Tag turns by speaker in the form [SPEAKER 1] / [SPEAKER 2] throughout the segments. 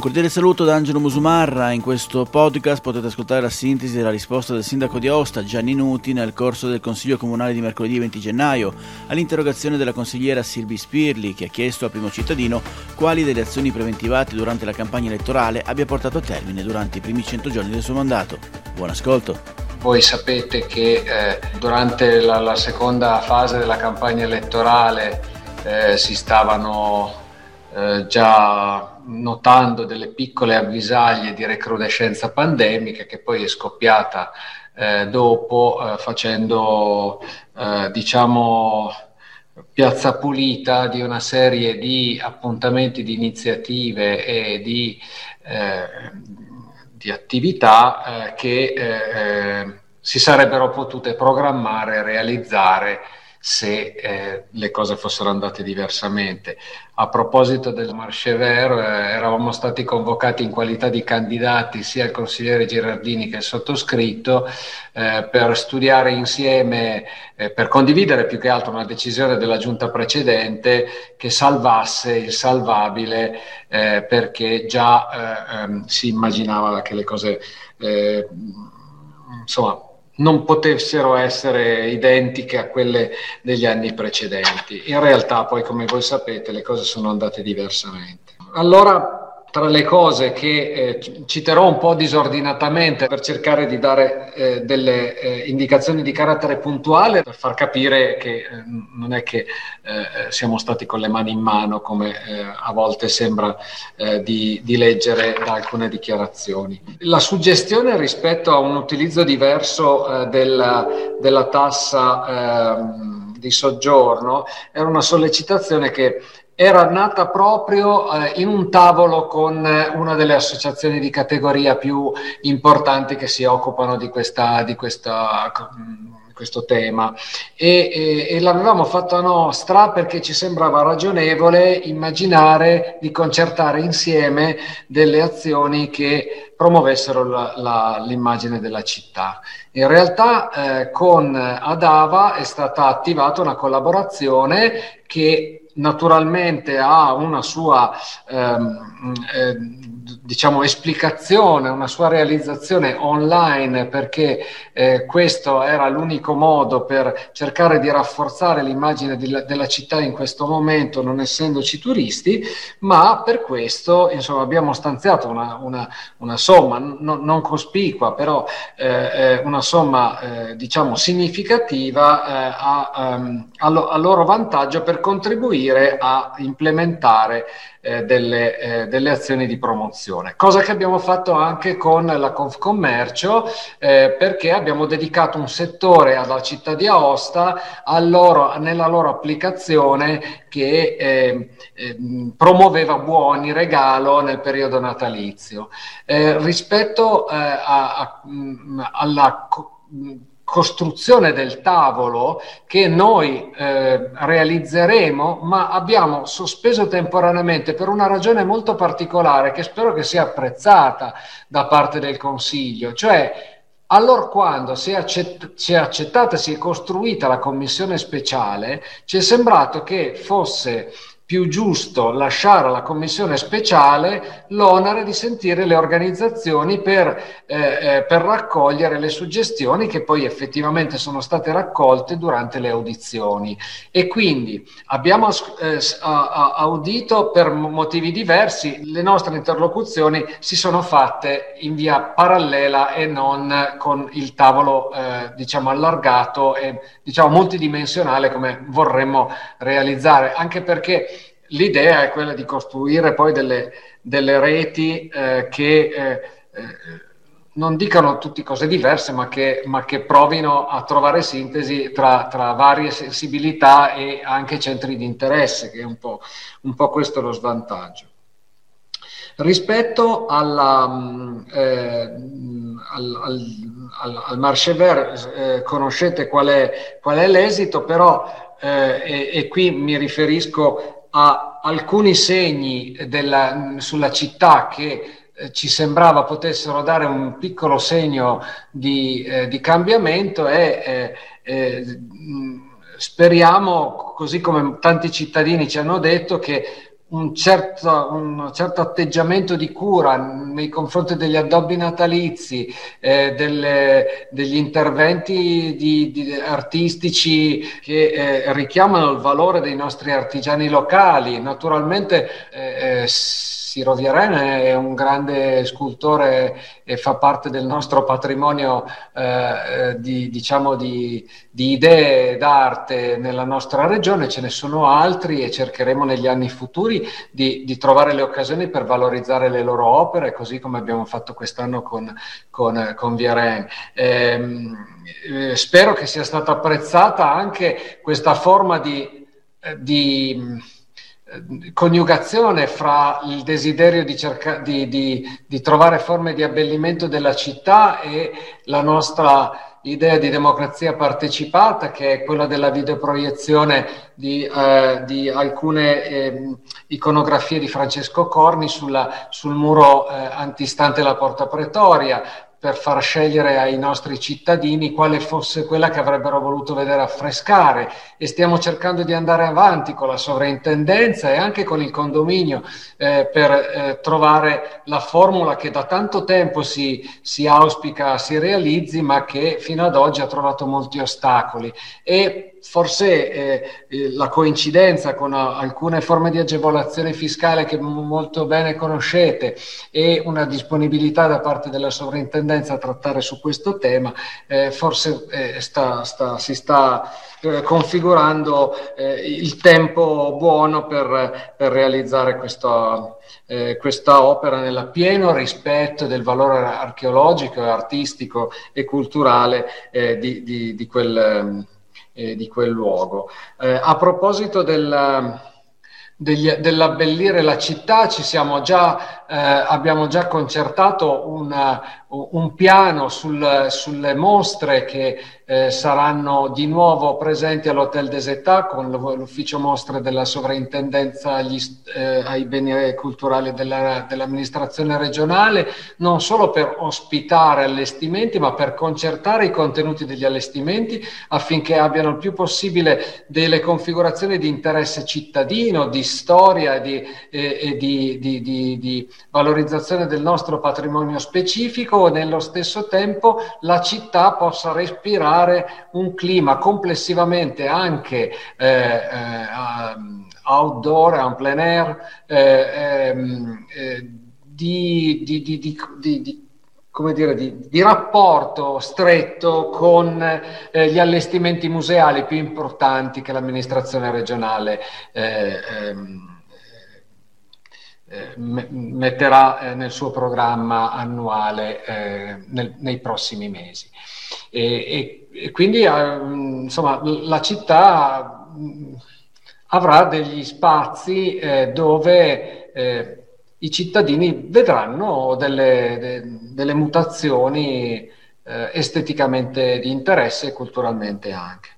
[SPEAKER 1] Un cordiale saluto da Angelo Musumarra. In questo podcast potete ascoltare la sintesi della risposta del sindaco di Aosta, Gianni Nuti, nel corso del Consiglio Comunale di mercoledì 20 gennaio, all'interrogazione della consigliera Silvi Spirli, che ha chiesto al primo cittadino quali delle azioni preventivate durante la campagna elettorale abbia portato a termine durante i primi 100 giorni del suo mandato. Buon ascolto.
[SPEAKER 2] Voi sapete che eh, durante la, la, seconda fase della campagna elettorale eh, si stavano eh, già notando delle piccole avvisaglie di recrudescenza pandemica che poi è scoppiata eh, dopo eh, facendo eh, diciamo piazza pulita di una serie di appuntamenti, di iniziative e di, eh, di attività che si sarebbero potute programmare e realizzare se eh, le cose fossero andate diversamente. A proposito del Marche Vert, eh, eravamo stati convocati in qualità di candidati sia il consigliere Girardini che il sottoscritto eh, per studiare insieme, eh, per condividere più che altro una decisione della giunta precedente che salvasse il salvabile eh, perché già eh, ehm, si immaginava che le cose insomma non potessero essere identiche a quelle degli anni precedenti. In realtà poi, come voi sapete, le cose sono andate diversamente. Allora, tra le cose che eh, citerò un po' disordinatamente per cercare di dare eh, delle eh, indicazioni di carattere puntuale, per far capire che eh, non è che eh, siamo stati con le mani in mano come eh, a volte sembra di, di, leggere da alcune dichiarazioni. La suggestione rispetto a un utilizzo diverso della, della, tassa ehm, di soggiorno era una sollecitazione che era nata proprio eh, in un tavolo con eh, una delle associazioni di categoria più importanti che si occupano di, questa, di questa, mm, questo tema e, e, e, l'avevamo fatta nostra perché ci sembrava ragionevole immaginare di concertare insieme delle azioni che promuovessero la, la, l'immagine della città. In realtà eh, con Adava è stata attivata una collaborazione che naturalmente ha una sua ehm, eh, diciamo, esplicazione, una sua realizzazione online perché eh, questo era l'unico modo per cercare di rafforzare l'immagine di, della città in questo momento, non essendoci turisti, ma per questo insomma, abbiamo stanziato una, una, una somma no, non cospicua, però eh, eh una somma eh, diciamo significativa eh, a, um, a, a loro vantaggio per contribuire a implementare eh, delle, eh, delle, azioni di promozione. Cosa che abbiamo fatto anche con la Confcommercio eh, perché abbiamo dedicato un settore alla città di Aosta loro, nella loro applicazione che eh, eh, promuoveva buoni regalo nel periodo natalizio. Eh, rispetto a, a, alla costruzione del tavolo che noi eh, realizzeremo, ma abbiamo sospeso temporaneamente per una ragione molto particolare che spero che sia apprezzata da parte del Consiglio, cioè allora quando si è, accett- si è accettata, si è costruita la commissione speciale, ci è sembrato che fosse più giusto lasciare alla commissione speciale l'onere di sentire le organizzazioni per, eh, eh, per, raccogliere le suggestioni che poi effettivamente sono state raccolte durante le audizioni. E quindi abbiamo eh, audito per motivi diversi, le nostre interlocuzioni si sono fatte in via parallela e non con il tavolo eh, diciamo allargato e diciamo multidimensionale come vorremmo realizzare, anche perché l'idea è quella di costruire poi delle, delle reti eh, che eh, eh, non dicano tutte cose diverse, ma che, ma che provino a trovare sintesi tra, tra, varie sensibilità e anche centri di interesse, che è un po', un po questo lo svantaggio. Rispetto alla, mm, eh, al, al, al, al Marche Vert, eh, conoscete qual è, qual è l'esito, però, eh, e, e qui mi riferisco a alcuni segni della, sulla città che eh, ci sembrava potessero dare un piccolo segno di, eh, di cambiamento e eh, eh speriamo, così come tanti cittadini ci hanno detto, che un certo, un certo, atteggiamento di cura nei confronti degli addobbi natalizi, eh, delle, degli interventi di, di artistici che eh, richiamano il valore dei nostri artigiani locali. Naturalmente eh, eh Siro Vieren è un grande scultore e fa parte del nostro patrimonio eh, eh, di, diciamo di, di, idee d'arte nella nostra regione, ce ne sono altri e cercheremo negli anni futuri di, di trovare le occasioni per valorizzare le loro opere, così come abbiamo fatto quest'anno con, con, con Vieren. Ehm, eh, spero che sia stata apprezzata anche questa forma di, eh, di coniugazione fra il desiderio di, cerca- di, di, di, trovare forme di abbellimento della città e la nostra idea di democrazia partecipata, che è quella della videoproiezione di, eh, alcune eh, iconografie di Francesco Corni sulla, sul muro eh, antistante la Porta Pretoria, per far scegliere ai nostri cittadini quale fosse quella che avrebbero voluto vedere affrescare. E stiamo cercando di andare avanti con la sovrintendenza e anche con il condominio eh, per eh, trovare la formula che da tanto tempo si, si auspica si realizzi ma che fino ad oggi ha trovato molti ostacoli. E forse eh, eh, la coincidenza con a, alcune forme di agevolazione fiscale che molto bene conoscete e una disponibilità da parte della sovrintendenza a trattare su questo tema, eh, forse eh, sta, sta, si sta eh, configurando eh, il tempo buono per, per realizzare questo, questa opera nel pieno rispetto del valore archeologico, artistico e culturale di, di, di quel eh, di quel luogo. Eh, a proposito del, degli, dell'abbellire la città, ci siamo già, eh, abbiamo già concertato una, un piano sul, sulle mostre che eh, saranno di nuovo presenti all'Hotel des Etats con l'ufficio mostre della sovrintendenza agli, eh, ai beni culturali della, dell'amministrazione regionale, non solo per ospitare allestimenti, ma per concertare i contenuti degli allestimenti affinché abbiano il più possibile delle configurazioni di interesse cittadino, di storia di, eh, e di, di, di valorizzazione del nostro patrimonio specifico e nello stesso tempo la città possa respirare un clima complessivamente anche eh, eh, outdoor, en plein air, eh, ehm, eh, di, di, di, di come dire, di, di, rapporto stretto con eh, gli allestimenti museali più importanti che l'amministrazione regionale eh, ehm, eh, metterà eh, nel suo programma annuale eh, nei prossimi mesi. E, e, e quindi insomma, la città avrà degli spazi dove i cittadini vedranno delle, de, delle mutazioni esteticamente di interesse e culturalmente anche.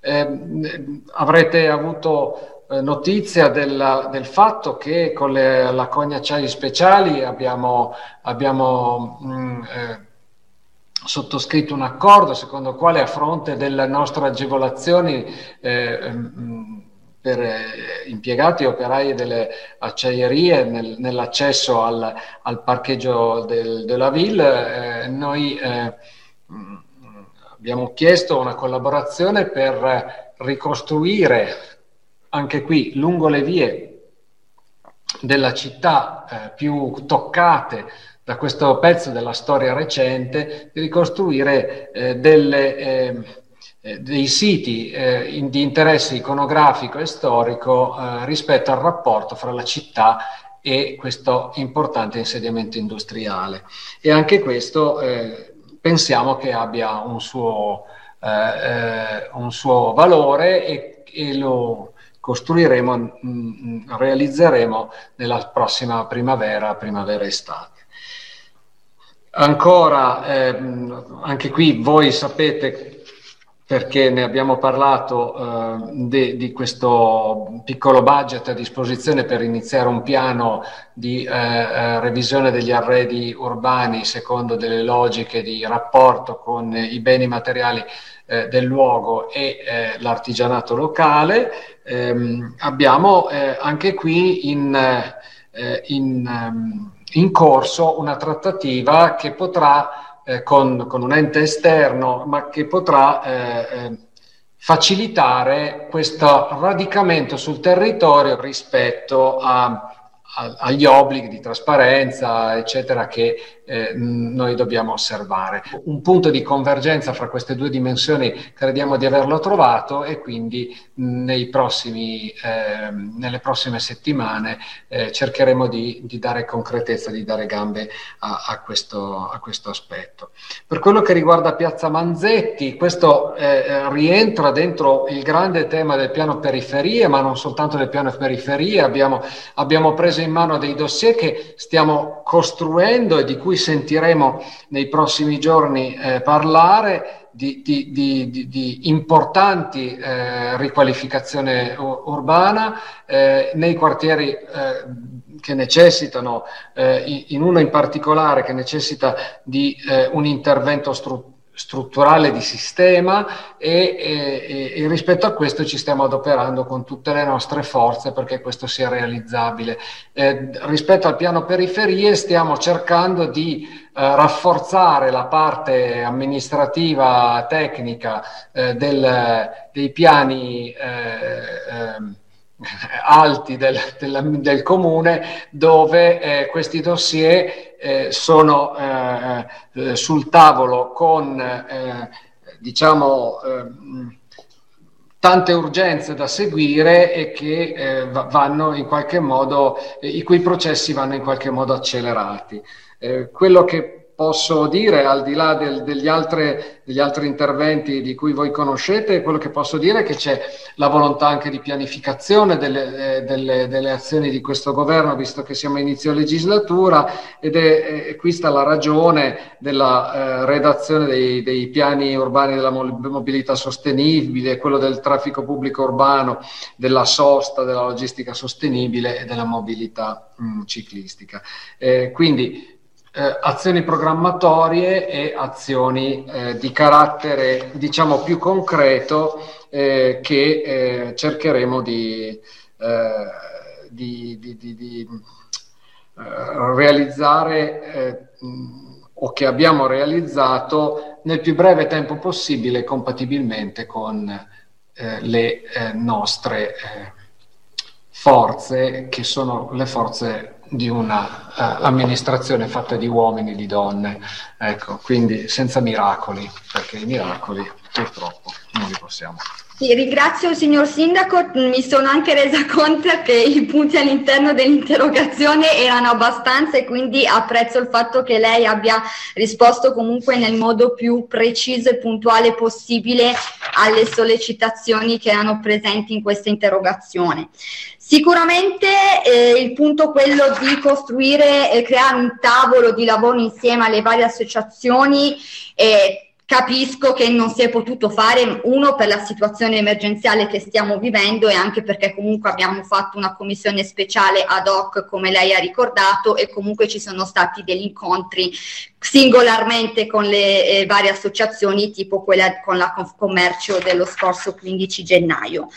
[SPEAKER 2] Eh, avrete avuto eh, notizia della, del fatto che con le, la Cogna Acciai Speciali abbiamo, abbiamo mh, mm, eh, sottoscritto un accordo secondo il quale a fronte delle nostre agevolazioni eh, mh, mm, per eh, impiegati e operai delle acciaierie nel, nell'accesso al, al, parcheggio del, della ville, eh, noi eh, mm, abbiamo chiesto una collaborazione per ricostruire anche qui lungo le vie della città eh, più toccate da questo pezzo della storia recente, di ricostruire eh, delle, eh, eh dei siti eh, in, di interesse iconografico e storico eh, rispetto al rapporto fra la città e questo importante insediamento industriale. E anche questo pensiamo che abbia un suo, un suo valore e, e lo costruiremo, mm, mm, realizzeremo nella prossima primavera, primavera-estate. Ancora, ehm, anche qui voi sapete perché ne abbiamo parlato eh, de, di questo piccolo budget a disposizione per iniziare un piano di eh, eh, revisione degli arredi urbani secondo delle logiche di rapporto con i beni materiali eh, del luogo e eh, l'artigianato locale. Ehm, abbiamo eh, anche qui in, in, ehm, in corso una trattativa che potrà eh, con, con, un ente esterno, ma che potrà eh, eh facilitare questo radicamento sul territorio rispetto a agli obblighi di trasparenza, eccetera, che eh, noi dobbiamo osservare. Un punto di convergenza fra queste due dimensioni crediamo di averlo trovato e quindi prossimi, eh, nelle prossime settimane eh, cercheremo di, di, dare concretezza, di dare gambe a, a, questo, a, questo, aspetto. Per quello che riguarda Piazza Manzetti, questo eh, rientra dentro il grande tema del piano periferie, ma non soltanto del piano periferie, abbiamo, abbiamo preso in mano dei dossier che stiamo costruendo e di cui sentiremo nei prossimi giorni eh, parlare di, di, di, di importanti eh, riqualificazione urbana eh, nei quartieri eh, che necessitano, eh, in uno in particolare che necessita di eh, un intervento strutturale strutturale di sistema e, e, e, rispetto a questo ci stiamo adoperando con tutte le nostre forze perché questo sia realizzabile. Eh, rispetto al piano periferie stiamo cercando di eh, rafforzare la parte amministrativa tecnica eh, del, dei piani eh, ehm, alti del, del, del, comune dove eh, questi dossier eh, sono eh, eh, sul tavolo con eh, diciamo tante urgenze da seguire e che vanno in qualche modo i cui processi vanno in qualche modo accelerati. quello che posso dire, al di là del, degli, altre, degli, altri interventi di cui voi conoscete, quello che posso dire è che c'è la volontà anche di pianificazione delle, eh, delle, delle azioni di questo governo, visto che siamo a inizio legislatura, ed è, è qui sta la ragione della eh, redazione dei, dei, piani urbani della mobilità sostenibile, quello del traffico pubblico urbano, della sosta, della logistica sostenibile e della mobilità mh, ciclistica. Eh, quindi eh, azioni programmatorie e azioni eh, di carattere diciamo più concreto eh, che eh, cercheremo di, eh, di, di, di eh, realizzare o che abbiamo realizzato nel più breve tempo possibile compatibilmente con le nostre forze che sono le forze di una uh, amministrazione fatta di uomini e di donne, ecco, quindi senza miracoli, perché i miracoli purtroppo non li possiamo
[SPEAKER 3] sì, ringrazio il signor Sindaco, mi sono anche resa conto che i punti all'interno dell'interrogazione erano abbastanza e quindi apprezzo il fatto che lei abbia risposto comunque nel modo più preciso e puntuale possibile alle sollecitazioni che erano presenti in questa interrogazione. Sicuramente eh, il punto quello di costruire e creare un tavolo di lavoro insieme alle varie associazioni eh, Capisco che non si è potuto fare, uno per la situazione emergenziale che stiamo vivendo e anche perché comunque abbiamo fatto una commissione speciale ad hoc, come lei ha ricordato, e comunque ci sono stati degli incontri singolarmente con le eh, varie associazioni, tipo quella con la Confcommercio dello scorso 15 gennaio.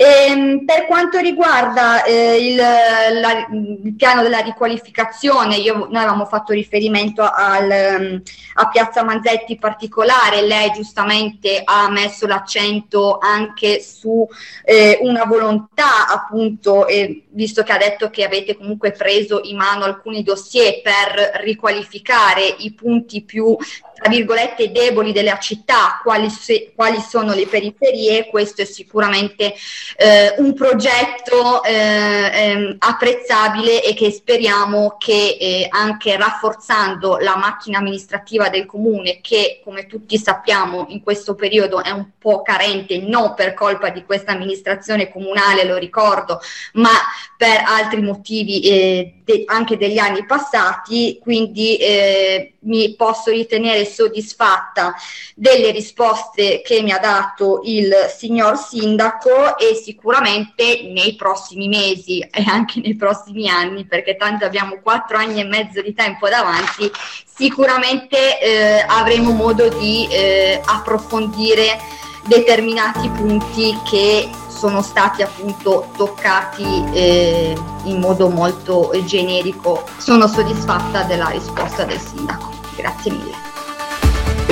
[SPEAKER 3] E, ehm, per quanto riguarda eh, il, la, il, piano della riqualificazione, io, noi avevamo fatto riferimento al, a Piazza Manzetti in particolare, lei giustamente ha messo l'accento anche su eh, una volontà appunto, eh, visto che ha detto che avete comunque preso in mano alcuni dossier per riqualificare i punti più tra virgolette deboli della città, quali, se, quali sono le periferie, questo è sicuramente eh, un progetto eh, ehm, apprezzabile e che speriamo che eh, anche rafforzando la macchina amministrativa del comune, che come tutti sappiamo in questo periodo è un po' carente, non per colpa di questa amministrazione comunale, lo ricordo, ma per altri motivi eh, de- anche degli anni passati, quindi eh, mi posso ritenere soddisfatta delle risposte che mi ha dato il signor sindaco e sicuramente nei prossimi mesi e anche nei prossimi anni, perché tanto abbiamo quattro anni e mezzo di tempo davanti, sicuramente eh, avremo modo di eh, approfondire determinati punti che sono stati appunto toccati eh, in modo molto generico. Sono soddisfatta della risposta del sindaco. Grazie mille.